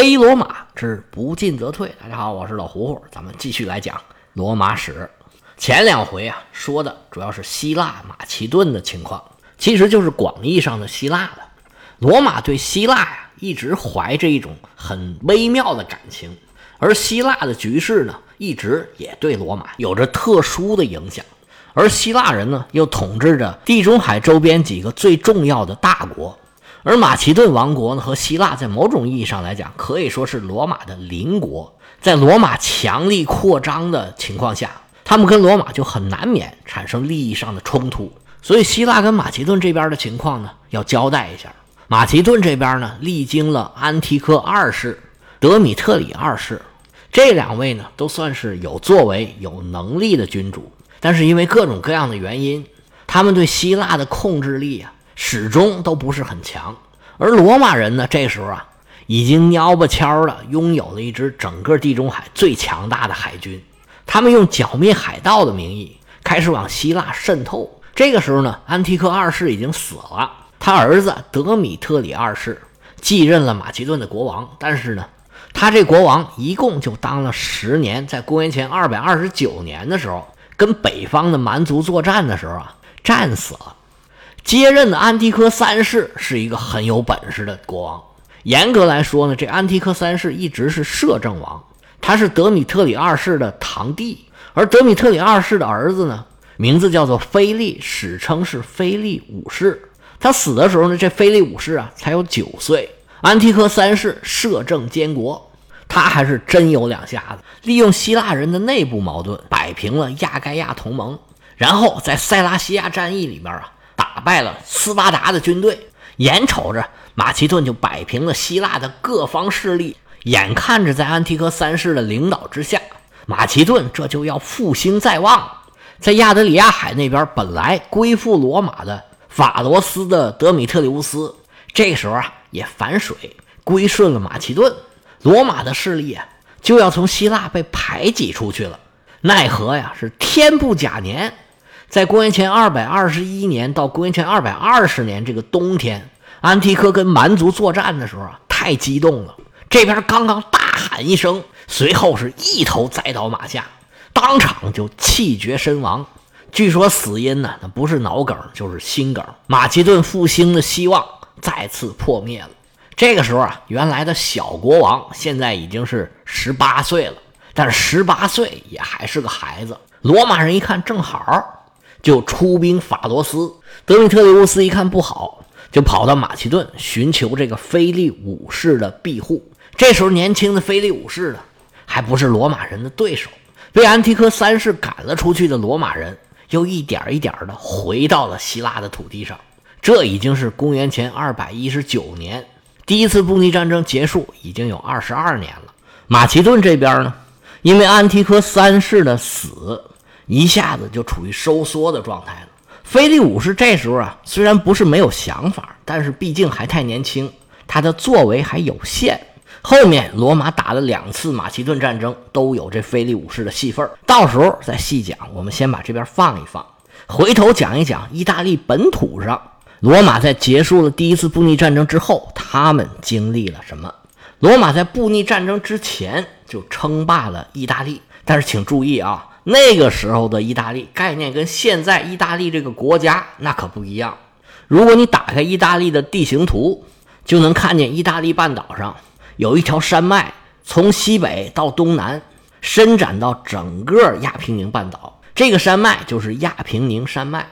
黑罗马之不进则退。大家好，我是老胡胡，咱们继续来讲罗马史。前两回啊，说的主要是希腊马其顿的情况，其实就是广义上的希腊了。罗马对希腊呀，一直怀着一种很微妙的感情，而希腊的局势呢，一直也对罗马有着特殊的影响。而希腊人呢，又统治着地中海周边几个最重要的大国，而马其顿王国呢，和希腊在某种意义上来讲，可以说是罗马的邻国。在罗马强力扩张的情况下，他们跟罗马就很难免产生利益上的冲突。所以，希腊跟马其顿这边的情况呢，要交代一下。马其顿这边呢，历经了安提柯二世、德米特里二世这两位呢，都算是有作为、有能力的君主。但是因为各种各样的原因，他们对希腊的控制力啊，始终都不是很强。而罗马人呢，这时候啊，已经蔫不悄的拥有了一支整个地中海最强大的海军。他们用剿灭海盗的名义，开始往希腊渗透。这个时候呢，安提柯二世已经死了，他儿子德米特里二世继任了马其顿的国王。但是呢，他这国王一共就当了十年，在公元前二百二十九年的时候。跟北方的蛮族作战的时候啊，战死了。接任的安提柯三世是一个很有本事的国王。严格来说呢，这安提柯三世一直是摄政王，他是德米特里二世的堂弟。而德米特里二世的儿子呢，名字叫做菲利，史称是菲利五世。他死的时候呢，这菲利五世啊才有九岁。安提柯三世摄政监国。他还是真有两下子，利用希腊人的内部矛盾摆平了亚该亚同盟，然后在塞拉西亚战役里面啊打败了斯巴达的军队，眼瞅着马其顿就摆平了希腊的各方势力，眼看着在安提柯三世的领导之下，马其顿这就要复兴在望。在亚得里亚海那边本来归附罗马的法罗斯的德米特里乌斯，这时候啊也反水归顺了马其顿。罗马的势力啊，就要从希腊被排挤出去了。奈何呀，是天不假年，在公元前二百二十一年到公元前二百二十年这个冬天，安提柯跟蛮族作战的时候啊，太激动了。这边刚刚大喊一声，随后是一头栽倒马下，当场就气绝身亡。据说死因呢，那不是脑梗就是心梗。马其顿复兴的希望再次破灭了。这个时候啊，原来的小国王现在已经是十八岁了，但是十八岁也还是个孩子。罗马人一看正好，就出兵法罗斯。德米特里乌斯一看不好，就跑到马其顿寻求这个菲利五世的庇护。这时候年轻的菲利五世呢，还不是罗马人的对手。被安提柯三世赶了出去的罗马人，又一点一点的回到了希腊的土地上。这已经是公元前二百一十九年。第一次布匿战争结束已经有二十二年了。马其顿这边呢，因为安提柯三世的死，一下子就处于收缩的状态了。菲利五世这时候啊，虽然不是没有想法，但是毕竟还太年轻，他的作为还有限。后面罗马打了两次马其顿战争，都有这菲利五世的戏份到时候再细讲。我们先把这边放一放，回头讲一讲意大利本土上。罗马在结束了第一次布匿战争之后，他们经历了什么？罗马在布匿战争之前就称霸了意大利，但是请注意啊，那个时候的意大利概念跟现在意大利这个国家那可不一样。如果你打开意大利的地形图，就能看见意大利半岛上有一条山脉，从西北到东南伸展到整个亚平宁半岛，这个山脉就是亚平宁山脉。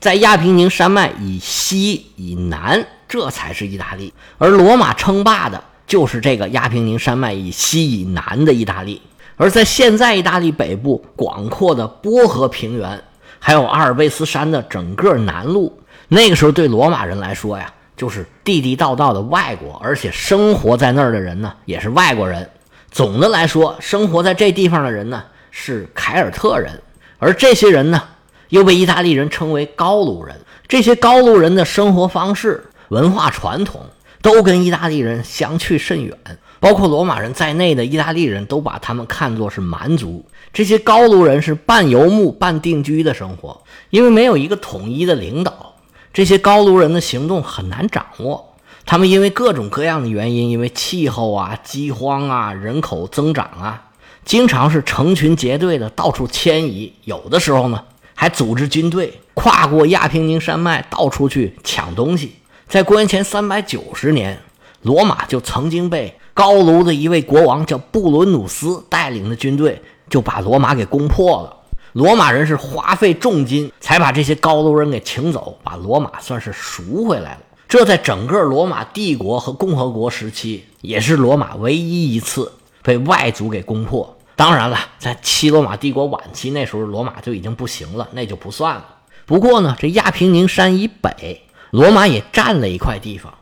在亚平宁山脉以西以南，这才是意大利。而罗马称霸的就是这个亚平宁山脉以西以南的意大利。而在现在意大利北部广阔的波河平原，还有阿尔卑斯山的整个南路，那个时候对罗马人来说呀，就是地地道道的外国，而且生活在那儿的人呢，也是外国人。总的来说，生活在这地方的人呢，是凯尔特人，而这些人呢。又被意大利人称为高卢人。这些高卢人的生活方式、文化传统都跟意大利人相去甚远，包括罗马人在内的意大利人都把他们看作是蛮族。这些高卢人是半游牧半定居的生活，因为没有一个统一的领导，这些高卢人的行动很难掌握。他们因为各种各样的原因，因为气候啊、饥荒啊、人口增长啊，经常是成群结队的到处迁移。有的时候呢，还组织军队跨过亚平宁山脉，到处去抢东西。在公元前三百九十年，罗马就曾经被高卢的一位国王叫布伦努斯带领的军队就把罗马给攻破了。罗马人是花费重金才把这些高卢人给请走，把罗马算是赎回来了。这在整个罗马帝国和共和国时期，也是罗马唯一一次被外族给攻破。当然了，在西罗马帝国晚期，那时候罗马就已经不行了，那就不算了。不过呢，这亚平宁山以北，罗马也占了一块地方，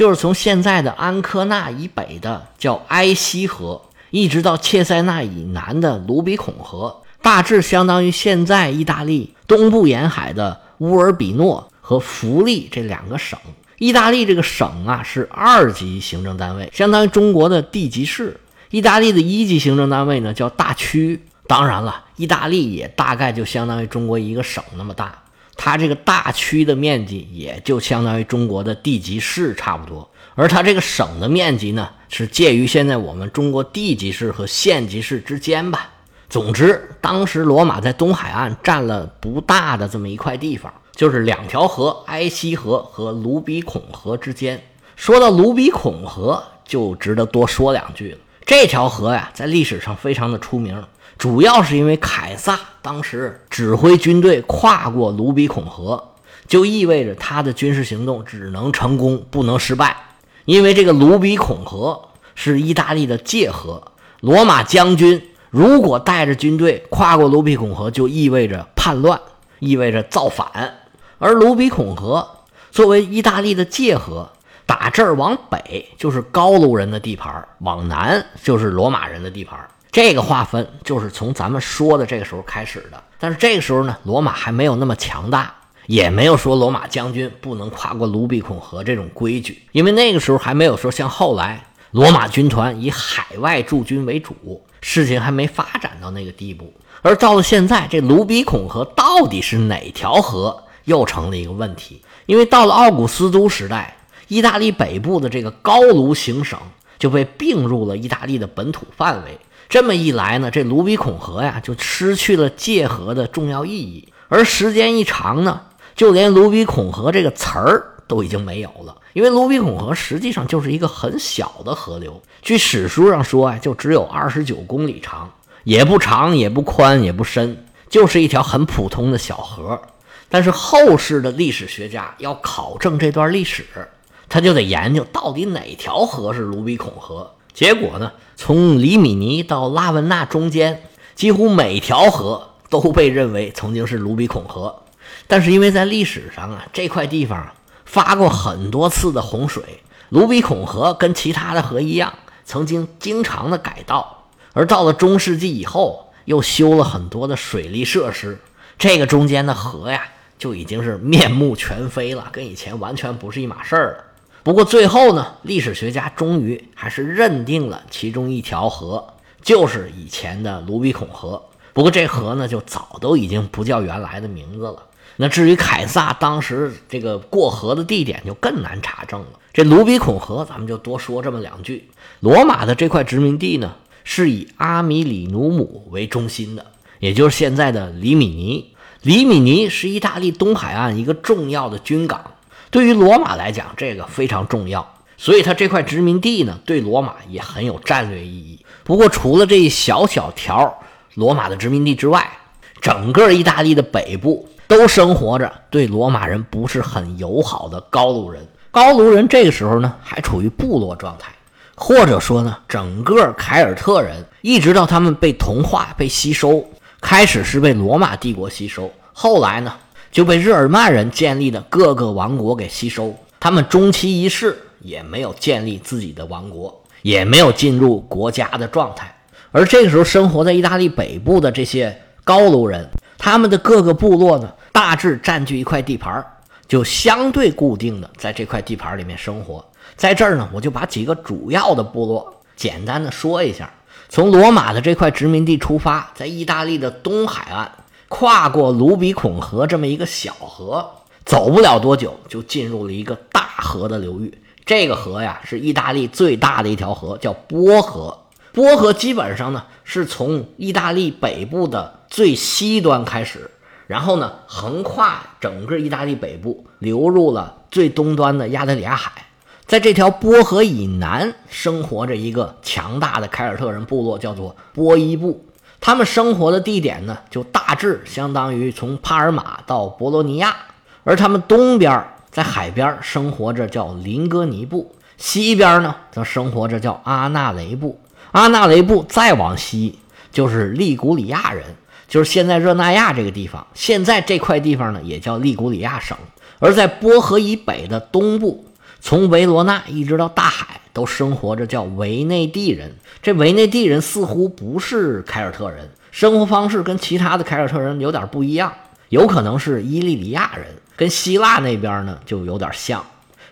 就是从现在的安科纳以北的叫埃西河，一直到切塞纳以南的卢比孔河。大致相当于现在意大利东部沿海的乌尔比诺和弗利这两个省。意大利这个省啊是二级行政单位，相当于中国的地级市。意大利的一级行政单位呢叫大区。当然了，意大利也大概就相当于中国一个省那么大。它这个大区的面积也就相当于中国的地级市差不多。而它这个省的面积呢是介于现在我们中国地级市和县级市之间吧。总之，当时罗马在东海岸占了不大的这么一块地方，就是两条河——埃西河和卢比孔河之间。说到卢比孔河，就值得多说两句了。这条河呀，在历史上非常的出名，主要是因为凯撒当时指挥军队跨过卢比孔河，就意味着他的军事行动只能成功，不能失败。因为这个卢比孔河是意大利的界河，罗马将军。如果带着军队跨过卢比孔河，就意味着叛乱，意味着造反。而卢比孔河作为意大利的界河，打这儿往北就是高卢人的地盘，往南就是罗马人的地盘。这个划分就是从咱们说的这个时候开始的。但是这个时候呢，罗马还没有那么强大，也没有说罗马将军不能跨过卢比孔河这种规矩，因为那个时候还没有说像后来罗马军团以海外驻军为主。事情还没发展到那个地步，而到了现在，这卢比孔河到底是哪条河，又成了一个问题。因为到了奥古斯都时代，意大利北部的这个高卢行省就被并入了意大利的本土范围。这么一来呢，这卢比孔河呀就失去了界河的重要意义。而时间一长呢，就连卢比孔河这个词儿都已经没有了。因为卢比孔河实际上就是一个很小的河流，据史书上说啊，就只有二十九公里长，也不长，也不宽，也不深，就是一条很普通的小河。但是后世的历史学家要考证这段历史，他就得研究到底哪条河是卢比孔河。结果呢，从里米尼到拉文纳中间，几乎每条河都被认为曾经是卢比孔河。但是因为在历史上啊，这块地方。发过很多次的洪水，卢比孔河跟其他的河一样，曾经经常的改道，而到了中世纪以后，又修了很多的水利设施，这个中间的河呀，就已经是面目全非了，跟以前完全不是一码事儿了。不过最后呢，历史学家终于还是认定了其中一条河就是以前的卢比孔河，不过这河呢，就早都已经不叫原来的名字了。那至于凯撒当时这个过河的地点就更难查证了。这卢比孔河，咱们就多说这么两句。罗马的这块殖民地呢，是以阿米里努姆为中心的，也就是现在的里米尼。里米尼是意大利东海岸一个重要的军港，对于罗马来讲，这个非常重要。所以它这块殖民地呢，对罗马也很有战略意义。不过，除了这一小小条罗马的殖民地之外，整个意大利的北部。都生活着对罗马人不是很友好的高卢人。高卢人这个时候呢，还处于部落状态，或者说呢，整个凯尔特人一直到他们被同化、被吸收，开始是被罗马帝国吸收，后来呢就被日耳曼人建立的各个王国给吸收。他们终其一世也没有建立自己的王国，也没有进入国家的状态。而这个时候，生活在意大利北部的这些高卢人，他们的各个部落呢？大致占据一块地盘就相对固定的在这块地盘里面生活。在这儿呢，我就把几个主要的部落简单的说一下。从罗马的这块殖民地出发，在意大利的东海岸，跨过卢比孔河这么一个小河，走不了多久就进入了一个大河的流域。这个河呀，是意大利最大的一条河，叫波河。波河基本上呢，是从意大利北部的最西端开始，然后呢，横跨整个意大利北部，流入了最东端的亚得里亚海。在这条波河以南，生活着一个强大的凯尔特人部落，叫做波伊布。他们生活的地点呢，就大致相当于从帕尔马到博罗尼亚。而他们东边在海边生活着叫林戈尼部，西边呢则生活着叫阿纳雷部。阿纳雷部再往西就是利古里亚人，就是现在热那亚这个地方。现在这块地方呢，也叫利古里亚省。而在波河以北的东部。从维罗纳一直到大海，都生活着叫维内蒂人。这维内蒂人似乎不是凯尔特人，生活方式跟其他的凯尔特人有点不一样，有可能是伊利里亚人，跟希腊那边呢就有点像。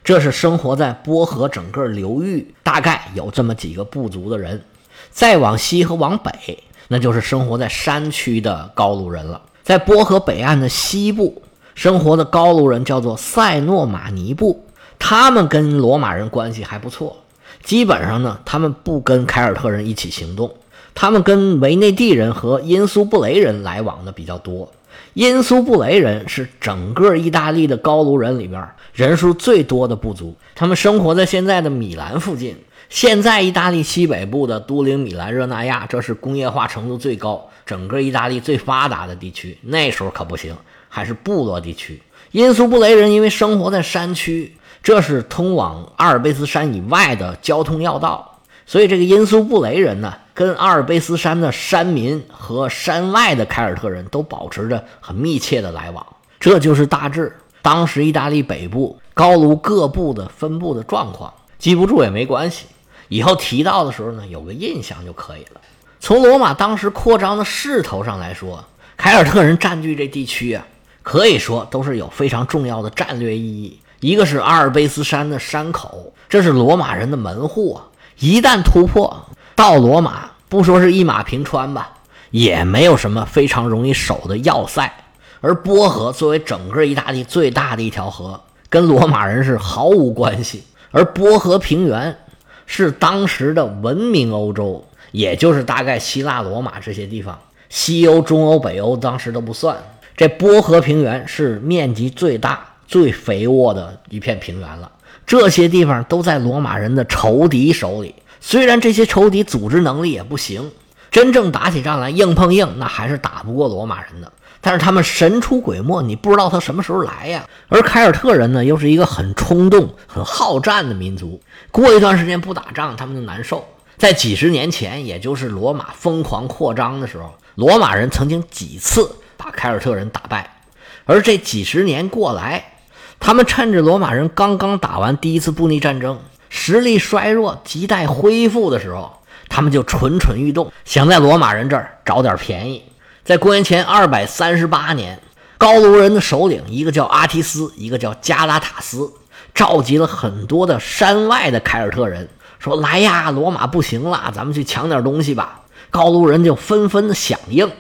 这是生活在波河整个流域，大概有这么几个部族的人。再往西和往北，那就是生活在山区的高卢人了。在波河北岸的西部生活的高卢人叫做塞诺马尼部。他们跟罗马人关系还不错，基本上呢，他们不跟凯尔特人一起行动，他们跟维内蒂人和因苏布雷人来往的比较多。因苏布雷人是整个意大利的高卢人里边人数最多的部族，他们生活在现在的米兰附近。现在意大利西北部的都灵、米兰、热那亚，这是工业化程度最高、整个意大利最发达的地区。那时候可不行，还是部落地区。因苏布雷人因为生活在山区。这是通往阿尔卑斯山以外的交通要道，所以这个因苏布雷人呢，跟阿尔卑斯山的山民和山外的凯尔特人都保持着很密切的来往。这就是大致当时意大利北部高卢各部的分布的状况。记不住也没关系，以后提到的时候呢，有个印象就可以了。从罗马当时扩张的势头上来说，凯尔特人占据这地区啊，可以说都是有非常重要的战略意义。一个是阿尔卑斯山的山口，这是罗马人的门户啊！一旦突破到罗马，不说是一马平川吧，也没有什么非常容易守的要塞。而波河作为整个意大利最大的一条河，跟罗马人是毫无关系。而波河平原是当时的文明欧洲，也就是大概希腊、罗马这些地方，西欧、中欧、北欧当时都不算。这波河平原是面积最大。最肥沃的一片平原了，这些地方都在罗马人的仇敌手里。虽然这些仇敌组织能力也不行，真正打起仗来硬碰硬，那还是打不过罗马人的。但是他们神出鬼没，你不知道他什么时候来呀。而凯尔特人呢，又是一个很冲动、很好战的民族。过一段时间不打仗，他们就难受。在几十年前，也就是罗马疯狂扩张的时候，罗马人曾经几次把凯尔特人打败。而这几十年过来，他们趁着罗马人刚刚打完第一次布匿战争，实力衰弱、亟待恢复的时候，他们就蠢蠢欲动，想在罗马人这儿找点便宜。在公元前二百三十八年，高卢人的首领一个叫阿提斯，一个叫加拉塔斯，召集了很多的山外的凯尔特人，说：“来呀，罗马不行了，咱们去抢点东西吧。”高卢人就纷纷的响应。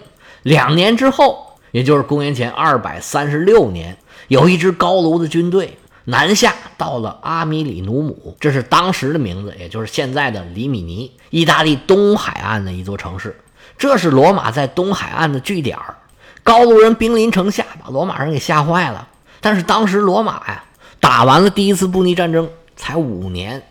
两年之后，也就是公元前二百三十六年。有一支高卢的军队南下到了阿米里努姆，这是当时的名字，也就是现在的里米尼，意大利东海岸的一座城市。这是罗马在东海岸的据点儿高卢人兵临城下，把罗马人给吓坏了。但是当时罗马呀，打完了第一次布匿战争才五年，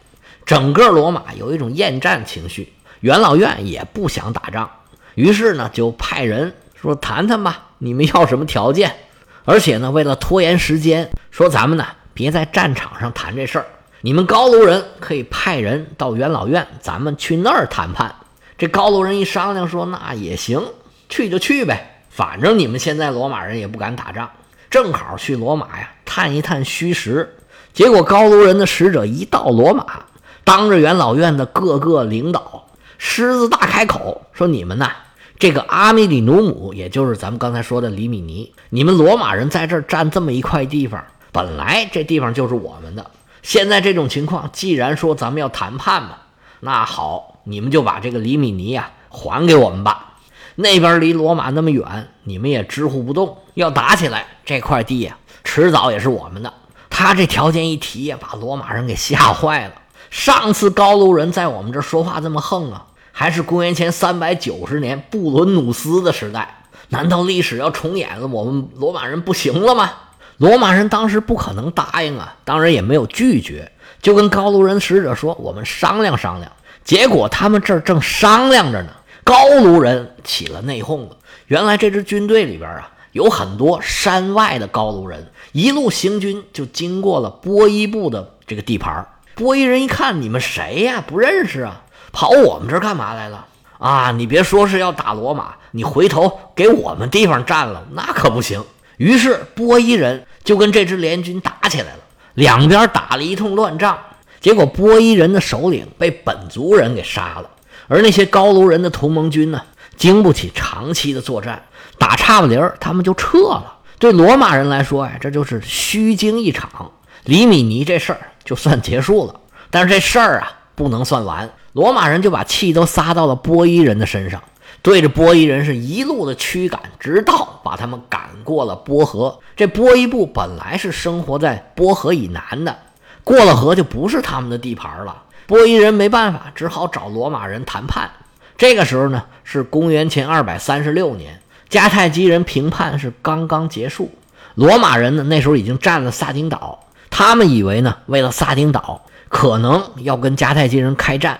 整个罗马有一种厌战情绪，元老院也不想打仗，于是呢就派人说谈谈吧，你们要什么条件？而且呢，为了拖延时间，说咱们呢别在战场上谈这事儿，你们高卢人可以派人到元老院，咱们去那儿谈判。这高卢人一商量，说那也行，去就去呗，反正你们现在罗马人也不敢打仗，正好去罗马呀探一探虚实。结果高卢人的使者一到罗马，当着元老院的各个领导，狮子大开口说：“你们呐。”这个阿米里努姆，也就是咱们刚才说的里米尼，你们罗马人在这儿占这么一块地方，本来这地方就是我们的。现在这种情况，既然说咱们要谈判嘛，那好，你们就把这个里米尼呀还给我们吧。那边离罗马那么远，你们也支护不动。要打起来，这块地呀，迟早也是我们的。他这条件一提呀，把罗马人给吓坏了。上次高卢人在我们这儿说话这么横啊，还是公元前三百九十年布伦努斯的时代。难道历史要重演了？我们罗马人不行了吗？罗马人当时不可能答应啊，当然也没有拒绝，就跟高卢人使者说：“我们商量商量。”结果他们这儿正商量着呢，高卢人起了内讧了。原来这支军队里边啊，有很多山外的高卢人，一路行军就经过了波伊布的这个地盘。波伊人一看，你们谁呀？不认识啊，跑我们这儿干嘛来了？啊，你别说是要打罗马，你回头给我们地方占了，那可不行。于是波伊人就跟这支联军打起来了，两边打了一通乱仗。结果波伊人的首领被本族人给杀了，而那些高卢人的同盟军呢，经不起长期的作战，打差不离儿，他们就撤了。对罗马人来说呀，这就是虚惊一场。李米尼这事儿就算结束了，但是这事儿啊不能算完。罗马人就把气都撒到了波伊人的身上，对着波伊人是一路的驱赶，直到把他们赶过了波河。这波伊部本来是生活在波河以南的，过了河就不是他们的地盘了。波伊人没办法，只好找罗马人谈判。这个时候呢，是公元前二百三十六年，迦太基人平叛是刚刚结束。罗马人呢，那时候已经占了萨丁岛，他们以为呢，为了萨丁岛，可能要跟迦太基人开战。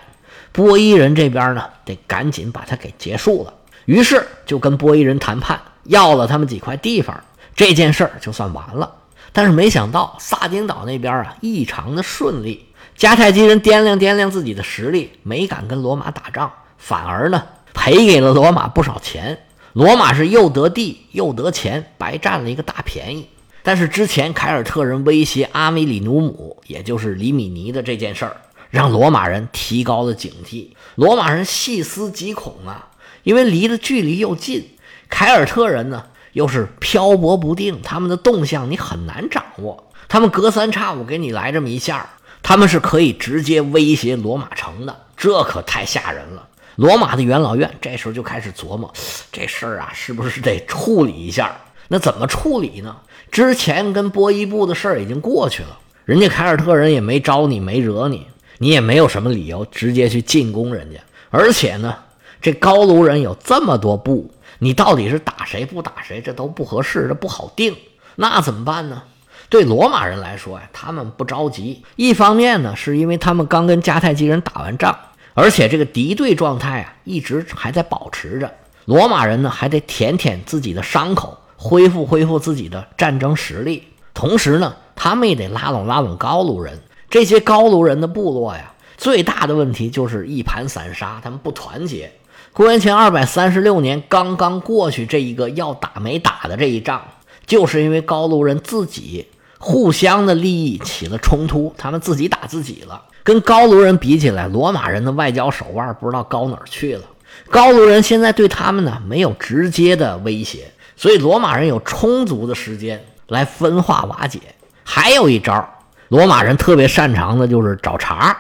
波伊人这边呢，得赶紧把它给结束了，于是就跟波伊人谈判，要了他们几块地方，这件事儿就算完了。但是没想到萨丁岛那边啊，异常的顺利。迦太基人掂量掂量自己的实力，没敢跟罗马打仗，反而呢赔给了罗马不少钱。罗马是又得地又得钱，白占了一个大便宜。但是之前凯尔特人威胁阿米里努姆，也就是里米尼的这件事儿。让罗马人提高了警惕，罗马人细思极恐啊，因为离的距离又近，凯尔特人呢又是漂泊不定，他们的动向你很难掌握，他们隔三差五给你来这么一下，他们是可以直接威胁罗马城的，这可太吓人了。罗马的元老院这时候就开始琢磨，这事儿啊是不是得处理一下？那怎么处理呢？之前跟波伊布的事儿已经过去了，人家凯尔特人也没招你，没惹你。你也没有什么理由直接去进攻人家，而且呢，这高卢人有这么多部，你到底是打谁不打谁，这都不合适，这不好定。那怎么办呢？对罗马人来说呀，他们不着急。一方面呢，是因为他们刚跟迦太基人打完仗，而且这个敌对状态啊一直还在保持着。罗马人呢还得舔舔自己的伤口，恢复恢复自己的战争实力。同时呢，他们也得拉拢拉拢高卢人。这些高卢人的部落呀，最大的问题就是一盘散沙，他们不团结。公元前二百三十六年刚刚过去，这一个要打没打的这一仗，就是因为高卢人自己互相的利益起了冲突，他们自己打自己了。跟高卢人比起来，罗马人的外交手腕不知道高哪去了。高卢人现在对他们呢没有直接的威胁，所以罗马人有充足的时间来分化瓦解。还有一招。罗马人特别擅长的就是找茬，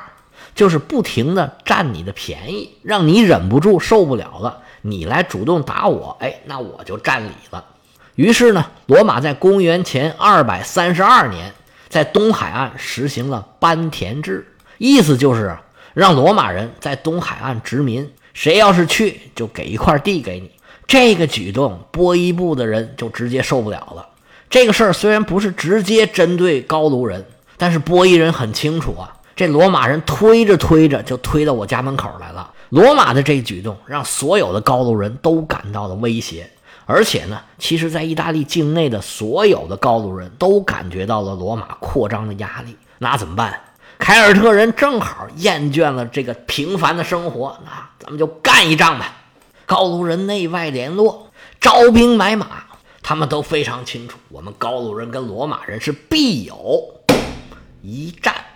就是不停的占你的便宜，让你忍不住受不了了，你来主动打我，哎，那我就占理了。于是呢，罗马在公元前二百三十二年，在东海岸实行了班田制，意思就是让罗马人在东海岸殖民，谁要是去就给一块地给你。这个举动，波伊布的人就直接受不了了。这个事儿虽然不是直接针对高卢人。但是波伊人很清楚啊，这罗马人推着推着就推到我家门口来了。罗马的这一举动让所有的高卢人都感到了威胁，而且呢，其实，在意大利境内的所有的高卢人都感觉到了罗马扩张的压力。那怎么办？凯尔特人正好厌倦了这个平凡的生活，那咱们就干一仗吧。高卢人内外联络，招兵买马，他们都非常清楚，我们高卢人跟罗马人是必有。一战。